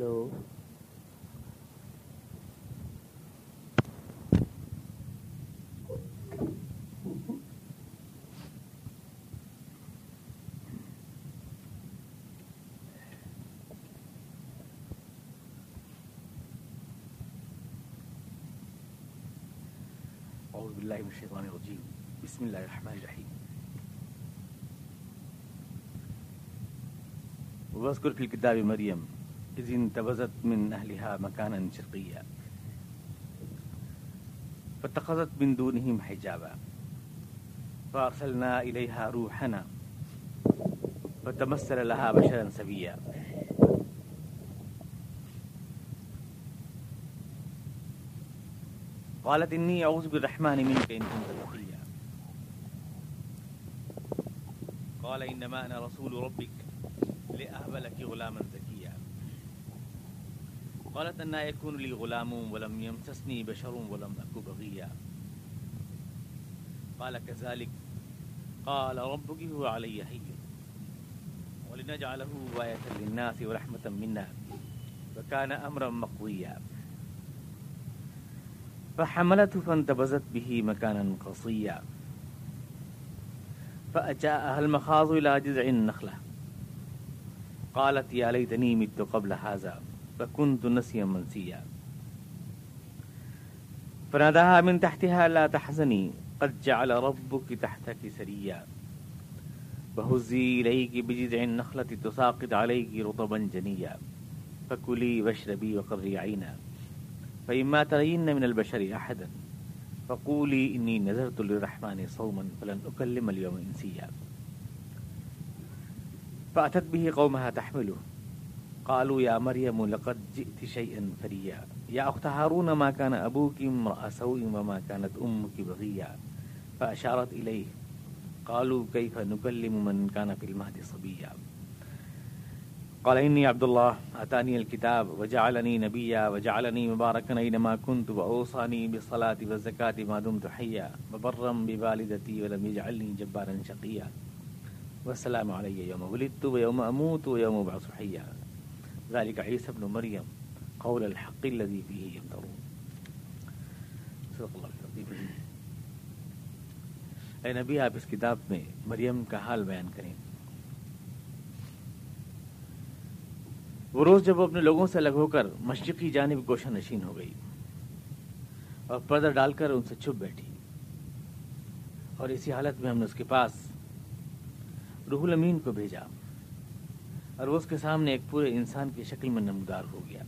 Hello أعوذ بالله من الشيطان الرجيم بسم الله الرحمن الرحيم واذكر في الكتاب مريم إذ انتبذت من أهلها مكانا شرقيا. فاتخذت من دونهم حجابا. فأرسلنا إليها روحنا. فتمثل لها بشرا سويا قالت إني أعوذ بالرحمن منك إن كنت تقيا. قال إنما أنا رسول ربك لأهب لك غلاما زكيا. قالت أن يكون لي غلام ولم يمسسني بشر ولم أك بغيا قال كذلك. قال ربك هو علي هين ولنجعله آية للناس ورحمة منا. وكان أمرا مقضيا فحملته فانتبذت به مكانا قصيا. فأجاءها المخاض إلى جذع النخلة. قالت يا ليتني مت قبل هذا. فكنت نسيا منسيا. فناداها من تحتها لا تحزني، قد جعل ربك تحتك سريا. وهزي إليك بجذع النخلة تساقط عليك رطبا جنيا. فكلي واشربي وقري عينا. فإما ترين من البشر أحدا، فقولي إني نذرت للرحمن صوما فلن أكلم اليوم إنسيا. فأتت به قومها تحمله. قالوا يا مريم لقد جئت شيئا فريا. يا أخت هارون، ما كان أبوك امرأ سوء وما كانت أمك بغيا. فأشارت إليه. قالوا، كيف نكلم من كان في المهد صبيا؟ قال، إني عبد الله. أتاني الكتاب وجعلني نبيا، وجعلني مباركا أينما كنت، وأوصاني بالصلاة والزكاة ما دمت حيا، وبرا بوالدتي ولم يجعلني جبارا شقيا. والسلام علي يوم ولدت، ويوم أموت، ويوم أبعث حيا. ذلك عيسى ابن مريم قول الحق الذي فيه يمترون صدق اللہ العظیم اے نبی، آپ اس کتاب میں مریم کا حال بیان کریں۔ وہ روز جب وہ اپنے لوگوں سے الگ ہو کر مشرقی جانب گوشہ نشین ہو گئی اور پردہ ڈال کر ان سے چھپ بیٹھی۔ اور اسی حالت میں ہم نے اس کے پاس روح الامین کو بھیجا۔ اور وہ اس کے سامنے ایک پورے انسان کی شکل میں نمودار ہو گیا۔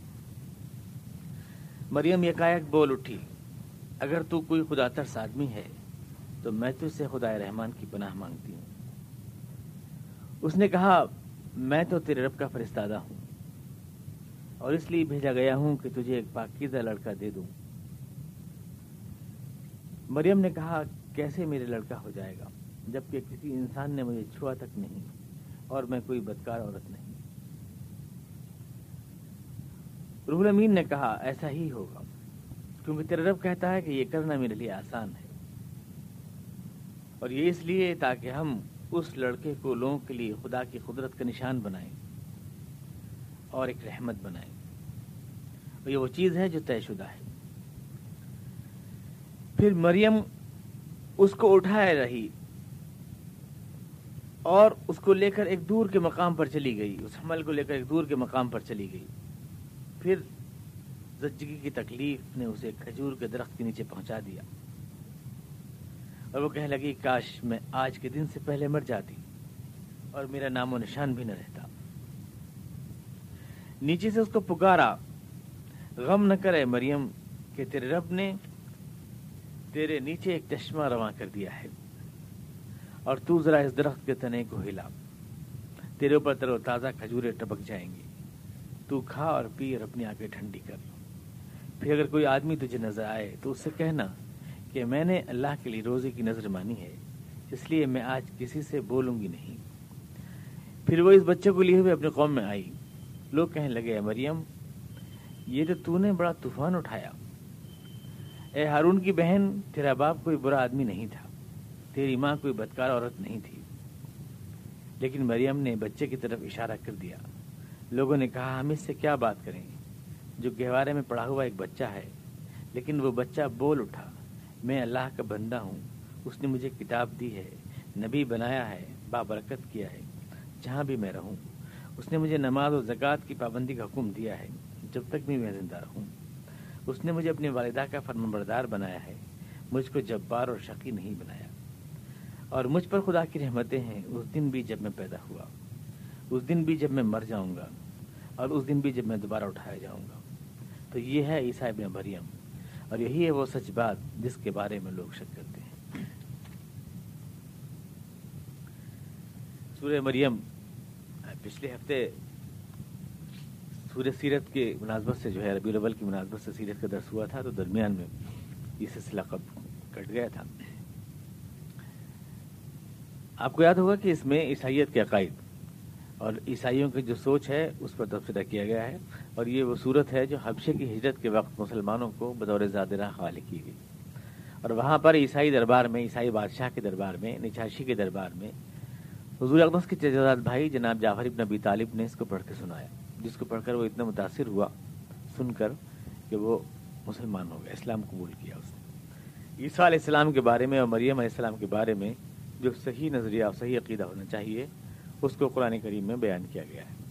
مریم یکایک بول اٹھی، اگر تو کوئی خدا ترس آدمی ہے، تو میں تو اسے خدا رحمان کی پناہ مانگتی ہوں۔ اس نے کہا، میں تو تیرے رب کا فرستادہ ہوں، اور اس لیے بھیجا گیا ہوں کہ تجھے ایک پاکیزہ لڑکا دے دوں۔ مریم نے کہا، کیسے میرے لڑکا ہو جائے گا، جبکہ کسی انسان نے مجھے چھوا تک نہیں، اور میں کوئی بدکار عورت نہیں۔ روح الامین نے کہا، ایسا ہی ہوگا۔ کیونکہ تیرا رب کہتا ہے کہ یہ کرنا میرے لیے آسان ہے۔ اور یہ اس لیے تاکہ ہم اس لڑکے کو لوگوں کے لیے خدا کی قدرت کا نشان بنائیں اور ایک رحمت بنائیں۔ اور یہ وہ چیز ہے جو طے شدہ ہے۔ پھر مریم اس کو اٹھائے رہی اور اس کو لے کر ایک دور کے مقام پر چلی گئی۔ اس حمل کو لے کر ایک دور کے مقام پر چلی گئی۔ پھر زچگی کی تکلیف نے اسے کھجور کے درخت کے نیچے پہنچا دیا۔ اور وہ کہنے لگی، کاش میں آج کے دن سے پہلے مر جاتی اور میرا نام و نشان بھی نہ رہتا۔ نیچے سے اس کو پکارا۔ غم نہ کرے مریم کہ تیرے رب نے تیرے نیچے ایک چشمہ رواں کر دیا ہے۔ اور تو ذرا اس درخت کے تنے کو ہلا۔ تیرے اوپر تر و تازہ کھجورے ٹپک جائیں گی۔ تو کھا اور پی اور اپنی آنکھیں ٹھنڈی کر پھر اگر کوئی آدمی تجھے نظر آئے تو اس سے کہنا کہ میں نے اللہ کے لیے روزے کی نظر مانی ہے، اس لیے میں آج کسی سے بولوں گی نہیں۔ پھر وہ اس بچے کو لیے ہوئے اپنے قوم میں آئی۔ لوگ کہنے لگے مریم، یہ تو تو نے بڑا طوفان اٹھایا۔ اے ہارون کی بہن، تیرا باپ کوئی برا آدمی نہیں تھا۔ تیری ماں کوئی بدکار عورت نہیں تھی۔ لیکن مریم نے بچے کی طرف اشارہ کر دیا۔ لوگوں نے کہا، ہم اس سے کیا بات کریں؟ جو گہوارے میں پڑا ہوا ایک بچہ ہے، لیکن وہ بچہ بول اٹھا، میں اللہ کا بندہ ہوں، اس نے مجھے کتاب دی ہے، نبی بنایا ہے، بابرکت کیا ہے، جہاں بھی میں رہوں، اس نے مجھے نماز و زکوٰۃ کی پابندی کا حکم دیا ہے، جب تک بھی میں زندہ رہوں۔ اس نے مجھے اپنی والدہ کا فرم بردار بنایا ہے، مجھ کو جبار اور شقی نہیں بنایا۔ اور مجھ پر خدا کی رحمتیں ہیں، اس دن بھی جب میں پیدا ہوا، اس دن بھی جب میں مر جاؤں گا۔ اور اس دن بھی جب میں دوبارہ اٹھایا جاؤں گا۔ تو یہ ہے عیسائی ابن مریم۔ اور یہی ہے وہ سچ بات جس کے بارے میں لوگ شک کرتے ہیں۔ سورہ مریم، پچھلے ہفتے سورہ سیرت کے مناسبت سے جو ہے ربی الاول کی مناسبت سے سیرت کا درس ہوا تھا، تو درمیان میں یہ سلسلہ کٹ گیا تھا۔ آپ کو یاد ہوگا کہ اس میں عیسائیت کے عقائد اور عیسائیوں کی جو سوچ ہے، اس پر تبصرہ کیا گیا ہے۔ اور یہ وہ صورت ہے جو حبشے کی ہجرت کے وقت مسلمانوں کو بطور زادرہ حوالے کی گئی۔ اور وہاں پر عیسائی دربار میں، عیسائی بادشاہ کے دربار میں نچاشی کے دربار میں حضور اقدس کے جزاد بھائی جناب جعفر ابن نبی طالب نے اس کو پڑھ کے سنایا، جس کو پڑھ کر وہ اتنا متاثر ہوا سن کر کہ وہ مسلمان ہو گیا اسلام قبول کیا اس نے۔ عیسیٰ علیہ السلام کے بارے میں اور مریم علیہ السلام کے بارے میں جو صحیح نظریہ اور صحیح عقیدہ ہونا چاہیے اس کو قرآن کریم میں بیان کیا گیا ہے۔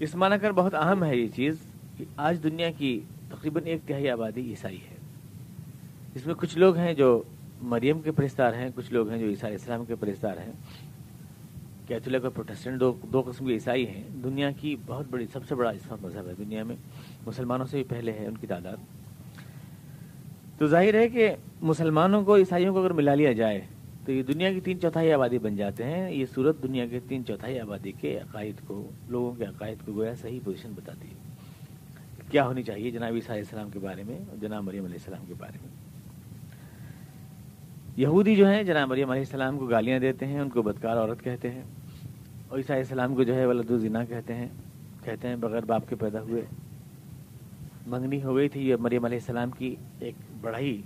اس معنی کر بہت اہم ہے یہ چیز کہ آج دنیا کی تقریباً ایک تہائی آبادی عیسائی ہے۔ اس میں کچھ لوگ ہیں جو مریم کے پرستار ہیں، کچھ لوگ ہیں جو عیسائی اسلام کے پرستار ہیں۔ کیتھولک اور پروٹیسٹنٹ دو دو قسم کے عیسائی ہیں۔ دنیا کی بہت بڑی، سب سے بڑا اس مذہب ہے دنیا میں۔ مسلمانوں سے بھی پہلے ہے ان کی تعداد۔ تو ظاہر ہے کہ مسلمانوں کو، عیسائیوں کو اگر ملا لیا جائے تو یہ دنیا کی تین چوتھائی آبادی بن جاتے ہیں۔ یہ صورت دنیا کے تین چوتھائی آبادی کے عقائد کو، لوگوں کے عقائد کو گویا صحیح پوزیشن بتاتی ہے۔ کیا ہونی چاہیے جناب عیسیٰ علیہ السلام کے بارے میں اور جناب مریم علیہ السلام کے بارے میں؟ یہودی جو ہیں، جناب مریم علیہ السلام کو گالیاں دیتے ہیں، ان کو بدکار عورت کہتے ہیں۔ اور عیسیٰ علیہ السلام کو جو ہے ولد الزنا کہتے ہیں کہتے ہیں بغیر باپ کے پیدا ہوئے۔ منگنی ہو گئی تھی یہ مریم علیہ السلام کی ایک بڑھائی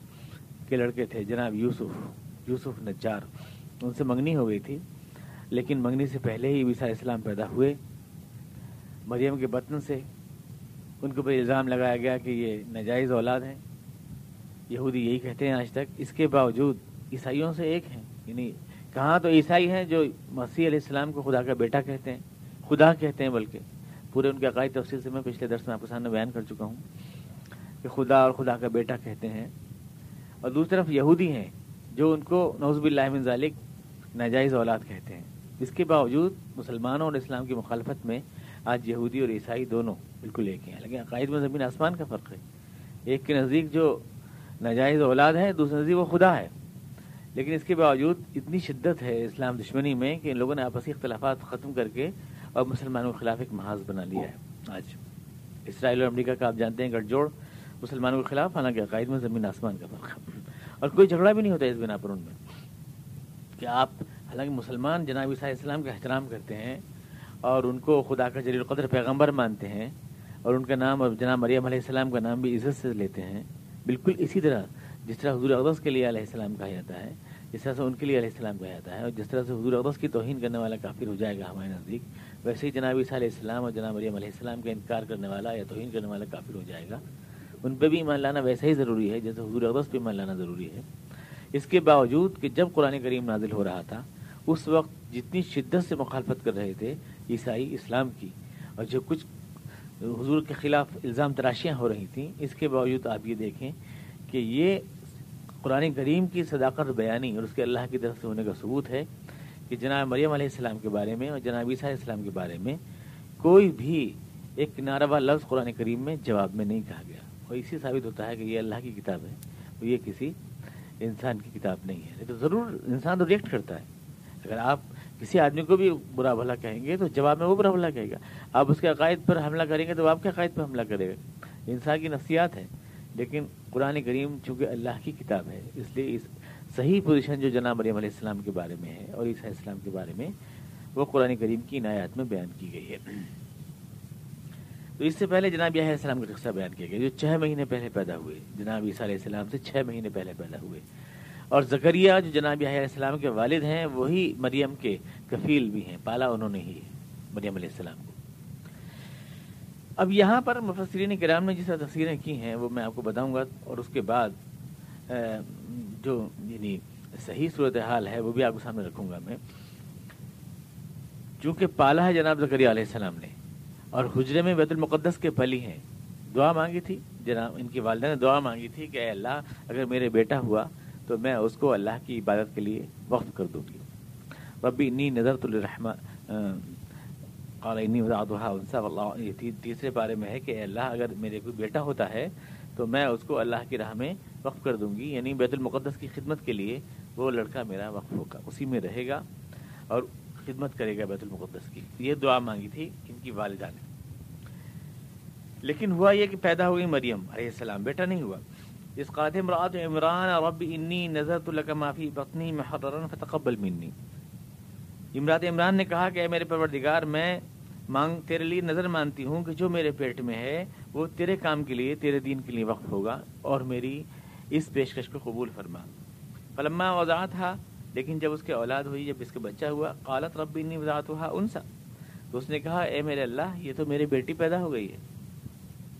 کے لڑکے تھے، جناب یوسف۔ یوسف نجار، ان سے منگنی ہو گئی تھی، لیکن منگنی سے پہلے ہی عیسیٰ اسلام پیدا ہوئے۔ مریم کے بطن سے ان کے اوپر الزام لگایا گیا کہ یہ ناجائز اولاد ہیں۔ یہودی یہی کہتے ہیں آج تک۔ اس کے باوجود عیسائیوں سے ایک ہیں۔ یعنی کہاں تو عیسائی ہیں جو مسیح علیہ السلام کو خدا کا بیٹا کہتے ہیں؟ خدا کہتے ہیں بلکہ پورے ان کے عقائد تفصیل سے میں پچھلے درس میں آپ کے سامنے بیان کر چکا ہوں کہ خدا اور خدا کا بیٹا کہتے ہیں۔ اور دوسری طرف یہودی ہیں۔ جو ان کو نوزب اللہ من ذالک ناجائز اولاد کہتے ہیں۔ اس کے باوجود مسلمانوں اور اسلام کی مخالفت میں آج یہودی اور عیسائی دونوں بالکل ایک ہیں۔ لیکن عقائد میں زمین آسمان کا فرق ہے۔ ایک کے نزدیک جو ناجائز اولاد ہے دوسرے نزدیک وہ خدا ہے۔ لیکن اس کے باوجود اتنی شدت ہے اسلام دشمنی میں کہ ان لوگوں نے آپسی اختلافات ختم کر کے اور مسلمانوں کے خلاف ایک محاذ بنا لیا ہے۔ آج اسرائیل اور امریکہ کا آپ جانتے ہیں گٹھ جوڑ مسلمانوں کے خلاف، حالانکہ عقائد میں زمین آسمان کا فرق ہے۔ اور کوئی جھگڑا بھی نہیں ہوتا اس بنا پر ان میں کہ آپ حالانکہ مسلمان جناب عیسیٰ اسلام کا احترام کرتے ہیں اور ان کو خدا کا جلیل قدر پیغمبر مانتے ہیں اور ان کا نام اور جناب مریم علیہ السلام کا نام بھی عزت سے لیتے ہیں بالکل اسی طرح جس طرح حضور اقدس کے لیے علیہ السلام کہا جاتا ہے، جس طرح سے ان کے لیے علیہ السلام کہا جاتا ہے اور جس طرح سے حضور اقدس کی توہین کرنے والا کافر ہو جائے گا ہمارے نزدیک، ویسے ہی جناب عیسیٰ علیہ السلام اور جناب مریم علیہ السلام کا انکار کرنے والا یا توہین کرنے والا کافر ہو جائے گا۔ ان پہ بھی ایمان لانا ویسا ہی ضروری ہے، جیسے حضور اقدس پہ ایمان لانا ضروری ہے۔ اس کے باوجود کہ جب قرآن کریم نازل ہو رہا تھا، اس وقت جتنی شدت سے مخالفت کر رہے تھے عیسائی اسلام کی، اور جو کچھ حضور کے خلاف الزام تراشیاں ہو رہی تھیں، اس کے باوجود آپ یہ دیکھیں کہ یہ قرآن کریم کی صداقت بیانی اور اس کے اللہ کی طرف سے ہونے کا ثبوت ہے کہ جناب مریم علیہ السلام کے بارے میں اور جناب عیسیٰ علیہ السلام کے بارے میں کوئی بھی ایک ناروا لفظ قرآن کریم میں جواب میں نہیں کہا گیا۔ اور اسی ثابت ہوتا ہے کہ یہ اللہ کی کتاب ہے اور یہ کسی انسان کی کتاب نہیں ہے۔ تو ضرور انسان تو ریئیکٹ کرتا ہے۔ اگر آپ کسی آدمی کو بھی برا بھلا کہیں گے تو جواب میں وہ برا بھلا کہے گا۔ آپ اس کے عقائد پر حملہ کریں گے تو آپ کے عقائد پر حملہ کرے گا۔ انسان کی نفسیات ہے لیکن قرآن کریم چونکہ اللہ کی کتاب ہے، اس لیے اس صحیح پوزیشن جو جناب مریم علیہ السلام کے بارے میں ہے اور عیسیٰ اسلام کے بارے میں وہ قرآن کریم کی عنایات میں بیان کی گئی ہے۔ تو اس سے پہلے جناب علیہ السلام کا قصہ بیان کیا گیا جو چھ مہینے پہلے پیدا ہوئے۔ جناب عیسیٰ علیہ السلام سے چھ مہینے پہلے پیدا ہوئے۔ اور زکریہ جو جناب علیہ السلام کے والد ہیں، وہی مریم کے کفیل بھی ہیں، پالا انہوں نے ہی مریم علیہ السلام کو۔ اب یہاں پر مفسرین کرام نے جس طرح تصویریں کی ہیں، وہ میں آپ کو بتاؤں گا، اور اس کے بعد جو یعنی صحیح صورتحال ہے، وہ بھی آپ کے سامنے رکھوں گا میں۔ چونکہ پالا ہے جناب زکری علیہ السلام نے اور حجرے میں بیت المقدس کے پلی ہیں۔ دعا مانگی تھی، جناب، ان کی والدہ نے دعا مانگی تھی کہ اے اللہ، اگر میرے بیٹا ہوا تو میں اس کو اللہ کی عبادت کے لیے وقف کر دوں گی۔ ربی انی نظر الرحمٰ اور انی اللہ یہ تیسرے بارے میں ہے کہ اے اللہ، اگر میرے کوئی بیٹا ہوتا ہے تو میں اس کو اللہ کی راہ میں وقف کر دوں گی یعنی بیت المقدس کی خدمت کے لیے وہ لڑکا میرا وقف ہوگا، اسی میں رہے گا۔ اور خدمت کرے گا بیت المقدس کی۔ یہ دعا مانگی تھی ان کی والدہ نے۔ لیکن ہوا یہ کہ پیدا ہو گئی مریم علیہ السلام، بیٹا نہیں ہوا۔ جس قاتل امراط عمران، رب انی نظر تو لگا معافی بطنی محرن فتقبل منی۔ امراط عمران نے کہا کہ اے میرے پروردگار، میں مانگ، تیرے لیے نظر مانتی ہوں کہ جو میرے پیٹ میں ہے، وہ تیرے کام کے لیے، تیرے دین کے لیے وقف ہوگا اور میری اس پیشکش کو قبول فرما۔ فلما وضاحت تھا لیکن جب اس کے اولاد ہوئی، جب اس کے بچہ ہوا، قالت ربی انی وضاحت ہوا انسا۔ تو اس نے کہا، اے میرے اللہ، یہ تو میری بیٹی پیدا ہو گئی ہے۔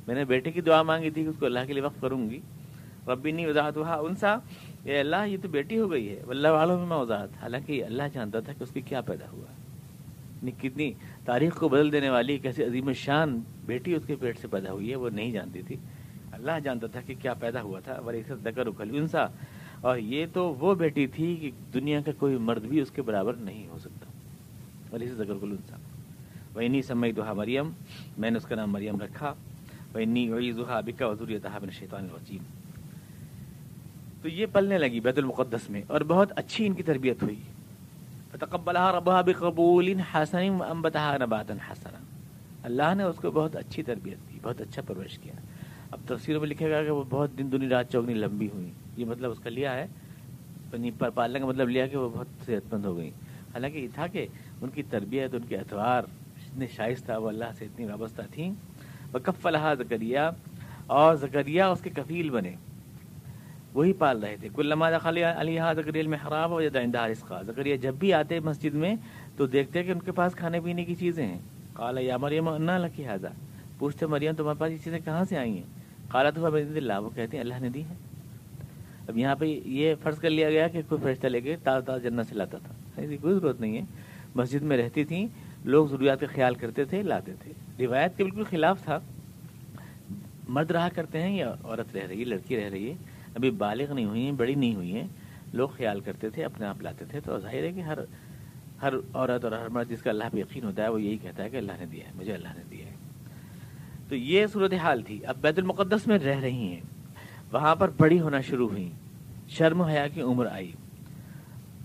میں نے بیٹے کی دعا مانگی تھی کہ اس کو اللہ کے لیے وقف کروں گی۔ ربی انی وضاحت ہوا انسا۔ اے اللہ، یہ تو بیٹی ہو گئی ہے۔ اللہ والوں میں وضاحت حالانکہ اللہ جانتا تھا کہ اس کی کیا پیدا ہوا۔ یعنی کتنی تاریخ کو بدل دینے والی کیسے عظیم شان بیٹی اس کے پیٹ سے پیدا ہوئی ہے، وہ نہیں جانتی تھی۔ اللہ جانتا تھا کہ کیا پیدا ہوا تھا دکر اکھل انسا۔ اور یہ تو وہ بیٹی تھی کہ دنیا کا کوئی مرد بھی اس کے برابر نہیں ہو سکتا۔ ولی سے ذکر انسا وہ نہیں سمئی دوہا مریم، میں نے اس کا نام مریم رکھا۔ وہ نہیں وہی زحا بکا وزوری بن شیطان الوجیم تو یہ پلنے لگی بیت المقدس میں اور بہت اچھی ان کی تربیت ہوئی۔ فتقبلها ربها بقبول حسن وانبتها نباتا حسنا۔ اللہ نے اس کو بہت اچھی تربیت کی بہت اچھا پرورش کیا۔ اب تفسیروں میں لکھے گا کہ وہ بہت دن دنی رات چوگنی لمبی ہوئی۔ یہ مطلب اس کا لیا ہے یعنی پر پالنے کا مطلب لیا کہ وہ بہت صحت مند ہو گئی۔ حالانکہ یہ تھا کہ ان کی تربیت، ان کے اتوار اتنے شائستہ، وہ اللہ سے اتنی وابستہ تھیں۔ وہ کف الحا زکریہ اور زکریہ اس کے کفیل بنے۔ وہی پال رہے تھے۔ کلما علی زکری میں خراب ہو جاتا ہے رسخا زکریہ جب بھی آتے مسجد میں تو دیکھتے کہ ان کے پاس کھانے پینے کی چیزیں ہیں۔ کالا یا مریم اللہ لکی حاضا پوچھتے مریم تمہارے پاس یہ چیزیں کہاں سے آئی ہیں؟ کالا تو اللہ۔ وہ کہتے ہیں، اللہ نے دی ہے۔ اب یہاں پہ یہ فرض کر لیا گیا کہ کوئی فرشتہ لے کے تازہ تازہ جنت سے لاتا تھا۔ ایسی کوئی ضرورت نہیں ہے۔ مسجد میں رہتی تھیں، لوگ ضروریات کا خیال کرتے تھے، لاتے تھے۔ روایت کے بالکل خلاف تھا۔ مرد رہا کرتے ہیں یا عورت رہ رہی ہے، لڑکی رہ رہی ہے؟ ابھی بالغ نہیں ہوئی ہیں، بڑی نہیں ہوئی ہیں۔ لوگ خیال کرتے تھے، اپنے آپ لاتے تھے۔ تو ظاہر ہے کہ ہر ہر عورت اور ہر مرد جس کا اللہ پہ یقین ہوتا ہے، وہ یہی کہتا ہے کہ اللہ نے دیا ہے، مجھے اللہ نے دیا ہے۔ تو یہ صورت حال تھی۔ اب بیت المقدس میں رہ رہی ہیں۔ وہاں پر بڑی ہونا شروع ہوئی۔ شرم حیا کی عمر آئی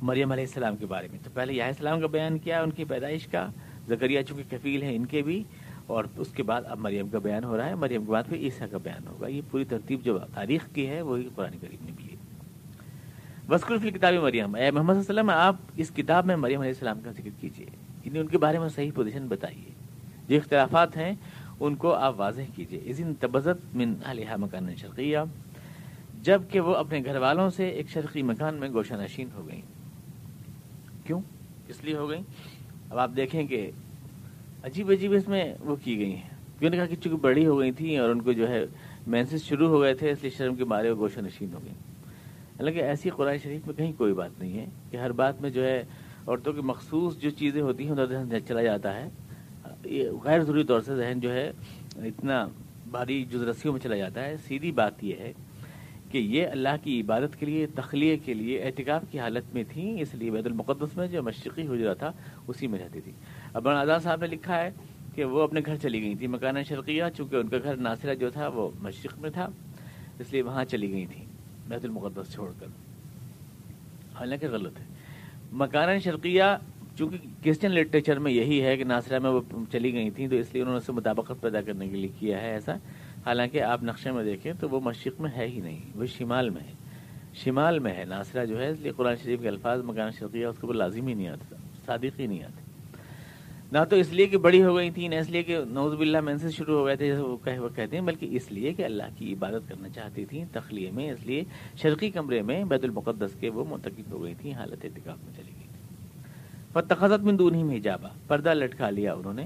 مریم علیہ السلام کے بارے میں۔ تو پہلے یہ السلام کا بیان کیا، ان کی پیدائش کا۔ زکریہ چونکہ کفیل ہیں ان کے بھی، اور اس کے بعد اب مریم کا بیان ہو رہا ہے۔ مریم کے بعد پھر عیسیٰ کا بیان ہوگا۔ یہ پوری ترتیب جو تاریخ کی ہے، وہی قرآن کریم نے بھی ہے۔ وسکر فی کتاب مریم۔ اے محمد صلی اللہ علیہ وسلم، آپ اس کتاب میں مریم علیہ السلام کا ذکر کیجیے یعنی ان کے بارے میں صحیح پوزیشن بتائیے۔ جو اختلافات ہیں، ان کو آپ واضح کیجیے اس دن تبزت من علیہ مکان شرقیہ۔ جبکہ وہ اپنے گھر والوں سے ایک شرقی مکان میں گوشہ نشین ہو گئیں۔ کیوں؟ اس لیے ہو گئیں۔ اب آپ دیکھیں کہ عجیب عجیب اس میں وہ کی گئی ہیں۔ کیوں نے کہا کہ چونکہ بڑی ہو گئی تھیں اور ان کو جو ہے مینسز شروع ہو گئے تھے، اس لیے شرم کے مارے وہ گوشہ نشین ہو گئی حالانکہ ایسی قرآن شریف میں کہیں کوئی بات نہیں ہے کہ ہر بات میں جو ہے عورتوں کی مخصوص جو چیزیں ہوتی ہیں ادھر چلا جاتا ہے۔ یہ غیر ضروری طور سے ذہن جو ہے اتنا بھاری جزرسیوں میں چلا جاتا ہے۔ سیدھی بات یہ ہے کہ یہ اللہ کی عبادت کے لیے، تخلیے کے لیے احتکاب کی حالت میں تھیں، اس لیے بیت المقدس میں جو مشرقی حجرا تھا، اسی میں رہتی تھی۔ ابن آزاد صاحب نے لکھا ہے کہ وہ اپنے گھر چلی گئی تھی مکان شرقیہ، چونکہ ان کا گھر ناصرہ جو تھا وہ مشرق میں تھا، اس لیے وہاں چلی گئی تھیں، بیت المقدس چھوڑ کر۔ حالانکہ غلط ہے۔ مکان شرقیہ، چونکہ کرسچن لٹریچر میں یہی ہے کہ ناصرہ میں وہ چلی گئی تھیں، تو اس لیے انہوں نے اسے مطابقت پیدا کرنے کے لیے کیا ہے ایسا۔ حالانکہ آپ نقشے میں دیکھیں تو وہ مشرق میں ہے ہی نہیں، وہ شمال میں ہے۔ شمال میں ہے، ناصرہ جو ہے، اس لیے قرآن شریف کے الفاظ، مکان شرقیہ، اس کے اوپر لازم ہی نہیں آتا صادق ہی نہیں آتے۔ نہ تو اس لیے کہ بڑی ہو گئی تھی نہ اس لیے کہ نوز باللہ مینسز شروع ہو گئے تھے، جیسے وہ کہتے ہیں، بلکہ اس لیے کہ اللہ کی عبادت کرنا چاہتی تھیں، تخلیے میں، اس لیے شرقی کمرے میں بیت المقدس کے وہ منتقب ہو گئی تھیں، حالت اتکاف میں چلی گئی تھی پر تخت میں دونوں ہی میں جابا پردہ لٹکا لیا انہوں نے۔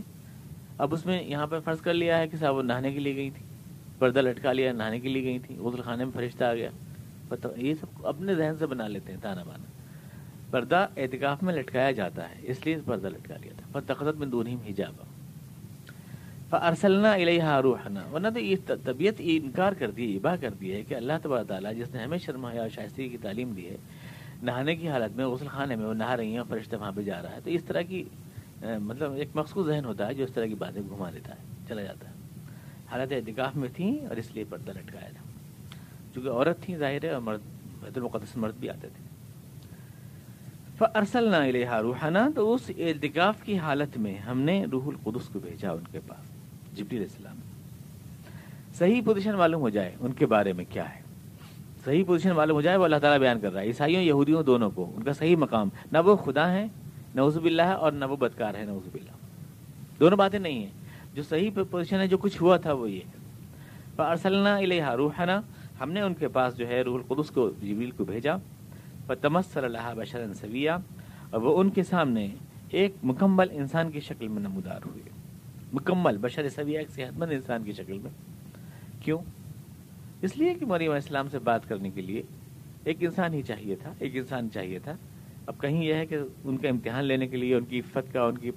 اب اس میں یہاں پہ فرض کر لیا ہے کہ صاحب وہ نہانے کے لیے گئی تھی پردہ لٹکا لیا، نہانے کے لیے گئی تھی غسل خانے میں فرشتہ آ گیا۔ یہ سب اپنے ذہن سے بنا لیتے ہیں، تانا بانا۔ پردہ اعتکاف میں لٹکایا جاتا ہے، اس لیے پردہ لٹکا لیا تھا۔ تخت میں دونوں ہی جابا ارسلنا علیہ روحنا۔ ورنہ تو یہ طبیعت یہ انکار کر دی ابا کر دی ہے کہ اللہ تبار تعالیٰ جس نے ہمیں شرما اور شائستگی کی تعلیم دی ہے، نہانے کی حالت میں، غسل خانے میں وہ نہا رہی ہیں فرشتہ وہاں پہ جا رہا ہے۔ تو اس طرح کی مطلب ایک مخصوص ذہن ہوتا ہے جو اس طرح کی باتیں گھما دیتا ہے، چلا جاتا ہے۔ حالت اعتکاف میں تھیں اور اس لیے پردہ لٹکایا تھا۔ چونکہ عورت تھیں، ظاہر ہے، اور مرد، بیت المقدس مرد بھی آتے تھے۔ ارسل نہ روحانہ تو اس اعتکاف کی حالت میں ہم نے روح القدس کو بھیجا ان کے پاس، جبریل السلام۔ صحیح پوزیشن معلوم ہو جائے ان کے بارے میں کیا ہے۔ صحیح پوزیشن معلوم ہو جائے، وہ اللہ تعالیٰ بیان کر رہا ہے۔ عیسائیوں، یہودیوں دونوں کو، ان کا صحیح مقام۔ نہ وہ خدا ہے نوزب اللہ ہے اور نہ وہ بدکار ہے نوزب اللہ دونوں باتیں نہیں ہیں۔ جو صحیح پوزیشن ہے، جو کچھ ہوا تھا، وہ یہ ہے۔ ارسلنا علیہ روحنا، ہم نے ان کے پاس جو ہے روح القدس کو، جبریل کو بھیجا۔ تمس صلی اللہ بشر سویہ اور وہ ان کے سامنے ایک مکمل انسان کی شکل میں نمودار ہوئے۔ مکمل، بشر سویہ ایک صحت مند انسان کی شکل میں۔ کیوں؟ اس لیے کہ مریم اسلام سے بات کرنے کے لیے ایک انسان ہی چاہیے تھا، ایک انسان چاہیے تھا۔ اب کہیں یہ ہے کہ ان کا امتحان لینے کے لیے، ان کی عفت کا، ان کی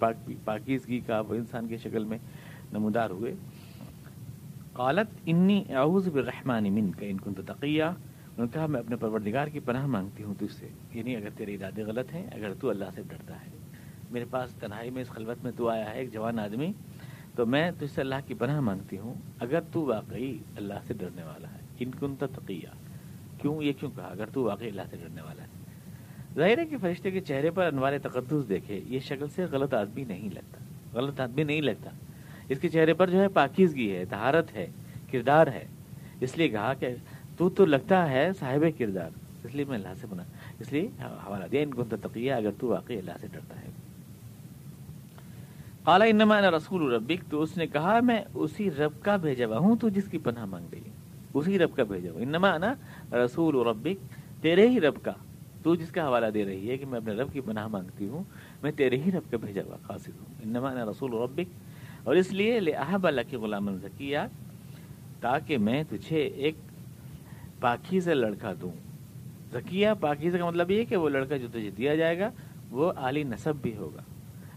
پاکیزگی کا، وہ انسان کی شکل میں نمودار ہوئے۔ قالت انی اعوذ بالرحمن من کا ان کن تقیہ۔ انہوں نے کہا، میں اپنے پروردگار کی پناہ مانگتی ہوں تجھ سے یعنی اگر تیرے ارادے غلط ہیں، اگر تو اللہ سے ڈرتا ہے۔ میرے پاس تنہائی میں، اس خلوت میں تو آیا ہے، ایک جوان آدمی، تو میں تجھ سے اللہ کی پناہ مانگتی ہوں۔ اگر تو واقعی اللہ سے ڈرنے والا ہے، ان کن تقیہ۔ کیوں یہ کیوں کہا؟ اگر تو واقعی اللہ سے ڈرنے والا ہے۔ ظاہر ہے کہ فرشتے کے چہرے پر انوار تقدس دیکھے، یہ شکل سے غلط آدمی نہیں لگتا۔ غلط آدمی نہیں لگتا۔ اس کے چہرے پر جو ہے پاکیزگی ہے تہارت ہے، کردار ہے۔ اس لیے کہا کہ تو تو لگتا ہے صاحب کردار۔ اس لیے میں اللہ سے بنا اس لیے حوالہ دیا، ان کن تقیہ، اگر تو واقعی اللہ سے ڈرتا ہے۔ قال انما انا رسول ربک، تو اس نے کہا میں اسی رب کا بھیجا ہوا ہوں، تو جس کی پناہ مانگ رہی اسی رب کا بھیجا ہوا انما انا رسول ربک، تیرے ہی رب کا۔ تو جس کا حوالہ دے رہی ہے کہ میں اپنے رب کی پناہ مانگتی ہوں، میں تیرے ہی رب کا بھیجا ہوا قاصد ہوں۔ انما انا رسول ربک اور اس لیے لے احب اللہ کے غلام ذکیہ تاکہ میں تجھے ایک پاکی سے لڑکا دوں۔ ذکیہ پاکی کا مطلب یہ کہ وہ لڑکا جو تجھے دیا جائے گا، وہ عالی نصب بھی ہوگا،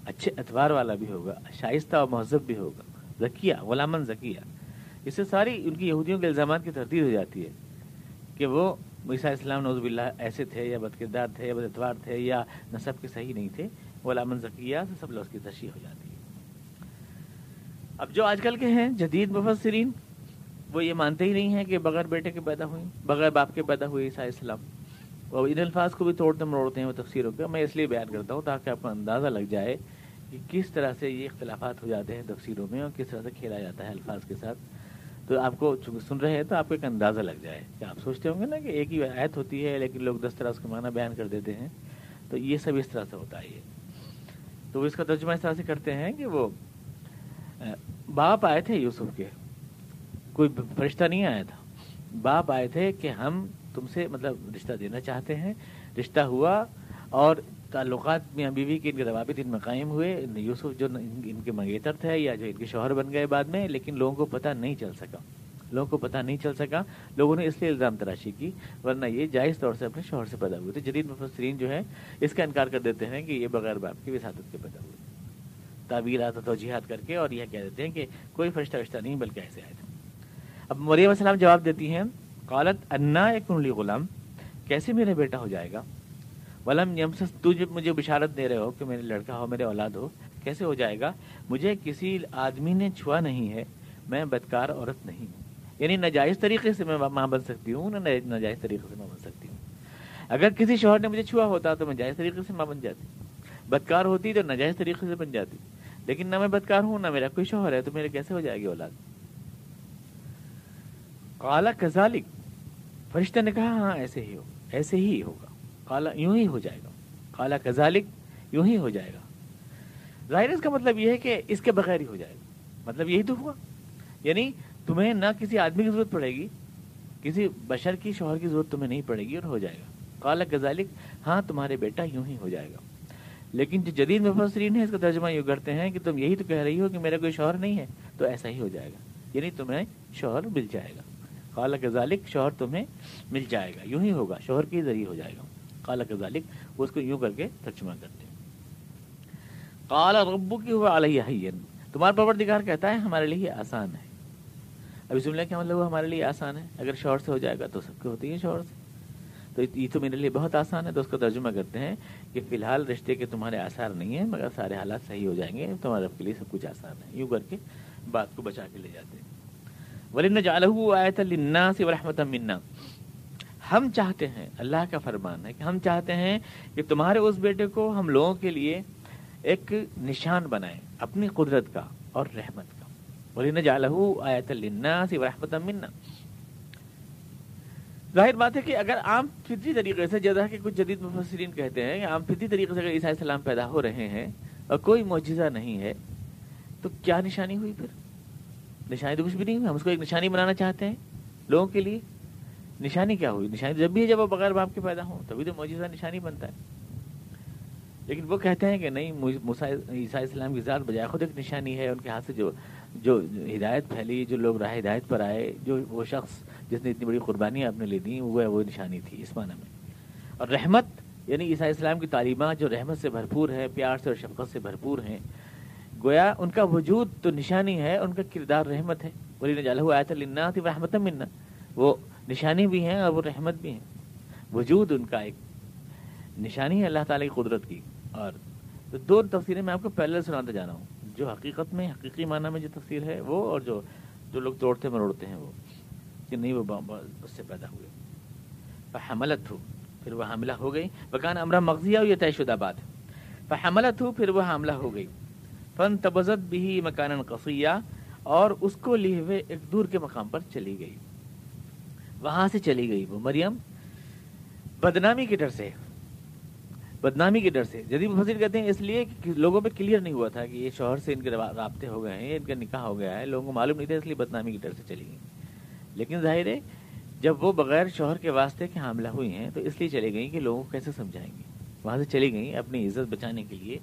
اچھے اتوار والا بھی ہوگا، شائستہ اور مہذب بھی ہوگا۔ ذکیہ غلامن ذکیہ اس سے ساری ان کی یہودیوں کے الزامات کی تردید ہو جاتی ہے کہ وہ عیسیٰ اسلام نوزب اللہ ایسے تھے یا بد کردار تھے یا بد اتوار تھے یا نصب کے صحیح نہیں تھے۔ غلامن ذکیہ سے سب لوگ اس کی تشریح ہو جاتی ہے۔ اب جو آج کل کے ہیں جدید مفسرین، وہ یہ مانتے ہی نہیں ہیں کہ بغیر بیٹے کے پیدا ہوئی بغیر باپ کے پیدا ہوئے عیسیٰ اسلام وہ ان الفاظ کو بھی توڑتے مروڑتے ہیں وہ تفسیروں کے میں اس لیے بیان کرتا ہوں تاکہ آپ کو اندازہ لگ جائے کہ کس طرح سے یہ اختلافات ہو جاتے ہیں تفسیروں میں اور کس طرح سے کھیلا جاتا ہے الفاظ کے ساتھ۔ تو آپ کو چونکہ سن رہے ہیں تو آپ کو ایک اندازہ لگ جائے کہ آپ سوچتے ہوں گے نا کہ ایک ہی آیت ہوتی ہے لیکن لوگ دس طرح اس کا معنی بیان کر دیتے ہیں۔ تو یہ سب اس طرح سے ہوتا ہے۔ یہ تو اس کا ترجمہ اس طرح سے کرتے ہیں کہ وہ باپ آئے تھے یوسف کے۔ کوئی فرشتہ نہیں آیا تھا۔ باپ آئے تھے کہ ہم تم سے مطلب رشتہ دینا چاہتے ہیں۔ رشتہ ہوا اور تعلقات میاں بیوی کے ان کے روابط ان میں قائم ہوئے۔ یوسف جو ان کے منگیتر تھے یا جو ان کے شوہر بن گئے بعد میں، لیکن لوگوں کو پتہ نہیں چل سکا۔ لوگوں کو پتہ نہیں چل سکا۔ لوگوں نے اس لیے الزام تراشی کی، ورنہ یہ جائز طور سے اپنے شوہر سے پیدا ہوئے تھے۔ جدید مفسرین جو ہے اس کا انکار کر دیتے ہیں کہ یہ بغیر باپ کی وساطت کے پیدا ہوئے۔ تعبیرات و توجیحات کر کے اور یہ کہہ دیتے ہیں کہ کوئی فرشتہ رشتہ نہیں، بلکہ ایسے آئے تھے۔ اب مریم السلام جواب دیتی ہیں، قالت انا ایک غلام، کیسے میرا بیٹا ہو جائے گا؟ ولم یمسس، تو جب مجھے بشارت دے رہے ہو کہ میرے لڑکا ہو، میرے اولاد ہو، کیسے ہو جائے گا؟ مجھے کسی آدمی نے چھوا نہیں ہے، میں بدکار عورت نہیں ہوں۔ یعنی ناجائز طریقے سے میں ماں بن سکتی ہوں، نہ ناجائز طریقے سے ماں بن سکتی ہوں۔ اگر کسی شوہر نے مجھے چھوا ہوتا تو میں جائز طریقے سے ماں بن جاتی۔ بدکار ہوتی تو ناجائز طریقے سے بن جاتی۔ لیکن نہ میں بدکار ہوں، نہ میرا کوئی شوہر ہے، تو میرے کیسے ہو جائے گی اولاد؟ کالا کزالک فرشتہ نے کہا ہاں ایسے ہی ہو، ایسے ہی ہوگا۔ کالا یوں ہی ہو جائے گا۔ کالا کزالک یوں ہی ہو جائے گا۔ ظاہر اس کا مطلب یہ ہے کہ اس کے بغیر ہی ہو جائے گا۔ مطلب یہی تو ہوا۔ یعنی تمہیں نہ کسی آدمی کی ضرورت پڑے گی، کسی بشر کی، شوہر کی ضرورت تمہیں نہیں پڑے گی اور ہو جائے گا۔ کالا کزالک ہاں تمہارے بیٹا یوں ہی ہو جائے گا۔ لیکن جو جدید مفسرین ہیں اس کا ترجمہ یوں کرتے ہیں کہ تم یہی تو کہہ رہی ہو کہ میرا کوئی شوہر نہیں ہے، تو ایسا ہی ہو جائے گا۔ یعنی تمہیں شوہر مل جائے گا۔ کالا کے ذالک شوہر تمہیں مل جائے گا۔ یوں ہی ہوگا، شوہر کے ذریعے ہو جائے گا۔ کالا کے ذالک وہ اس کو یوں کر کے ترجمہ کرتے ہیں۔ کالا ربو کی ہوا علیہ تمہارا پروردگار کہتا ہے ہمارے لیے یہ آسان ہے۔ ابھی سن لیں کیا مطلب وہ ہمارے لیے آسان ہے۔ اگر شوہر سے ہو جائے گا تو سب کے ہوتی ہے شوہر سے۔ تو یہ تو میرے لیے بہت آسان ہے تو اس کو ترجمہ کرتے ہیں کہ فی الحال رشتے کے تمہارے آثار نہیں ہیں، مگر سارے حالات صحیح ہو جائیں گے، تمہارے کے لیے سب کچھ آسان ہے۔ یوں کر کے بات کو بچا کے لے جاتے ہیں۔ ولن جالہ آیت الناس ورحمۃ منا۔ ہم چاہتے ہیں، اللہ کا فرمان ہے کہ ہم چاہتے ہیں کہ تمہارے اس بیٹے کو ہم لوگوں کے لیے ایک نشان بنائیں، اپنی قدرت کا اور رحمت کا۔ ولن جالہ آیت الناس ورحمۃ منا۔ ظاہر بات ہے کہ اگر عام فطری طریقے سے، جیسا کہ کچھ جدید مفسرین کہتے ہیں کہ عام فطری طریقے سے اگر عیسائی السلام پیدا ہو رہے ہیں اور کوئی معجزہ نہیں ہے، تو کیا نشانی ہوئی پھر؟ نشانی تو کچھ بھی نہیں ہم اس کو ایک نشانی بنانا چاہتے ہیں لوگوں کے لیے۔ نشانی کیا ہوئی؟ نشانی جب بھی ہے، جب وہ بغیر باپ کے پیدا ہوں، تبھی تو معجزہ نشانی بنتا ہے۔ لیکن وہ کہتے ہیں کہ نہیں عیسائی اسلام کی ذات بجائے خود ایک نشانی ہے، ان کے ہاتھ سے جو جو ہدایت پھیلی، جو لوگ راہ ہدایت پر آئے، جو وہ شخص جس نے اتنی بڑی قربانیاں اپنے لے دیں وہ وہ نشانی تھی اس معنی میں۔ اور رحمت یعنی عیسائی اسلام کی تعلیمات جو رحمت سے بھرپور ہے پیار سے اور شفقت سے بھرپور ہیں، گویا ان کا وجود تو نشانی ہے، ان کا کردار رحمت ہے۔ بولی نے جالہ آیا تھا تھی رحمت منا۔ وہ نشانی بھی ہیں اور وہ رحمت بھی ہیں۔ وجود ان کا ایک نشانی ہے اللہ تعالیٰ کی قدرت کی۔ اور تو دو تفسیریں میں آپ کو پہلے سناتا جا رہا ہوں۔ جو حقیقت میں، حقیقی معنی میں جو تفسیر ہے، وہ اور جو جو لوگ توڑتے مروڑتے ہیں، وہ۔ کہ نہیں، وہ اس سے پیدا ہوئے۔ حملت ہو، پھر وہ حاملہ ہو گئی۔ بکان امرا مغزیہ، یہ طے شدہ بات ہے۔ حملت ہو، پھر وہ حاملہ ہو گئی۔ فن تبزت بھی مکان قصیہ، اور اس کو لیے ہوئے ایک دور کے مقام پر چلی گئی۔ وہاں سے چلی گئی وہ مریم۔ بدنامی کے ڈر سے، بدنامی کے ڈر سے۔ جدید مفسر کہتے ہیں، اس لیے کہ لوگوں پہ کلیئر نہیں ہوا تھا کہ یہ شوہر سے ان کے رابطے ہو گئے ہیں، ان کا نکاح ہو گیا ہے، لوگوں کو معلوم نہیں تھا، اس لیے بدنامی کے ڈر سے چلی گئی۔ لیکن ظاہر ہے، جب وہ بغیر شوہر کے واسطے کے حاملہ ہوئی ہیں، تو اس لیے چلی گئیں کہ لوگوں کو کیسے سمجھائیں گے؟ وہاں سے چلی گئیں اپنی عزت بچانے کے لیے،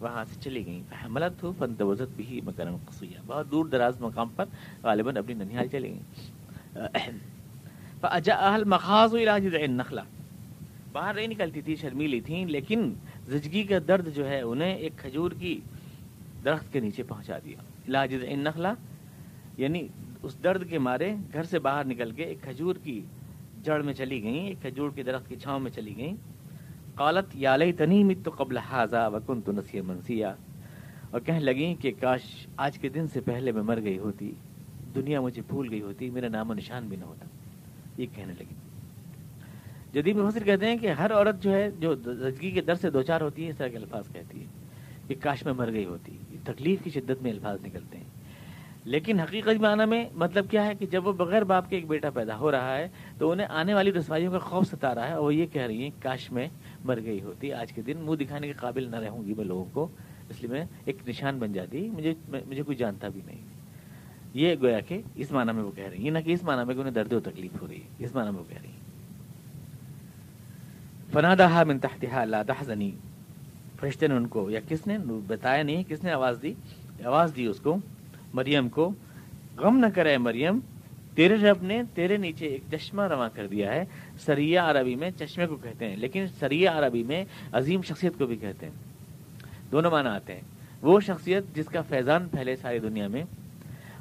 وہاں سے چلی گئیں۔ حملت ہو فن توزت بھی مکرم قصیہ بہت دور دراز مقام پر غالباً اپنی ننیال چلی گئیں۔ مخاص علاج نخلا باہر نہیں نکلتی تھی شرمیلی تھیں، لیکن زچگی کا درد جو ہے، انہیں ایک کھجور کی درخت کے نیچے پہنچا دیا۔ علاج نخلا یعنی اس درد کے مارے گھر سے باہر نکل کے ایک کھجور کی جڑ میں چلی گئیں، ایک کھجور کے درخت کی چھاؤں میں چلی گئیں۔ قالت، یا لئی تنی مت تو قبل حاضہ وکن تو نسی منسیا اور کہنے لگیں کہ کاش آج کے دن سے پہلے میں مر گئی ہوتی، دنیا مجھے بھول گئی ہوتی، میرا نام و نشان بھی نہ ہوتا۔ یہ کہنے لگی جدید مفسر کہتے ہیں کہ ہر عورت جو ہے، جو زچگی کے در سے دو چار ہوتی ہے اس طرح کے الفاظ کہتی ہے کہ کاش میں مر گئی ہوتی تکلیف کی شدت میں الفاظ نکلتے ہیں۔ لیکن حقیقت معنی میں مطلب کیا ہے کہ جب وہ بغیر باپ کے ایک بیٹا پیدا ہو رہا ہے تو انہیں آنے والی رسوائیوں کا خوف ستا رہا ہے اور وہ یہ کہہ رہی ہیں کاش میں مر گئی ہوتی، آج کے دن منہ دکھانے کے قابل نہ رہوں گی میں لوگوں کو۔ اس لیے میں ایک نشان بن جاتی، مجھے مجھے کوئی جانتا بھی نہیں۔ یہ گویا کہ اس معنی میں وہ کہہ رہی ہیں نہ کہ اس معنی میں کہ انہیں درد و تکلیف ہو رہی ہے۔ اس معنی میں وہ کہہ رہی ہیں۔ فنادہ من تحتها اللہ تحزنی فرشتے نے ان کو، یا کس نے بتایا نہیں، کس نے آواز دی؟ آواز دی اس کو۔ مریم کو، غم نہ کرے مریم، تیرے رب نے تیرے نیچے ایک چشمہ رواں کر دیا ہے۔ سریا عربی میں چشمے کو کہتے ہیں، لیکن سریا عربی میں عظیم شخصیت کو بھی کہتے ہیں۔ دونوں معنی آتے ہیں۔ وہ شخصیت جس کا فیضان پھیلے ساری دنیا میں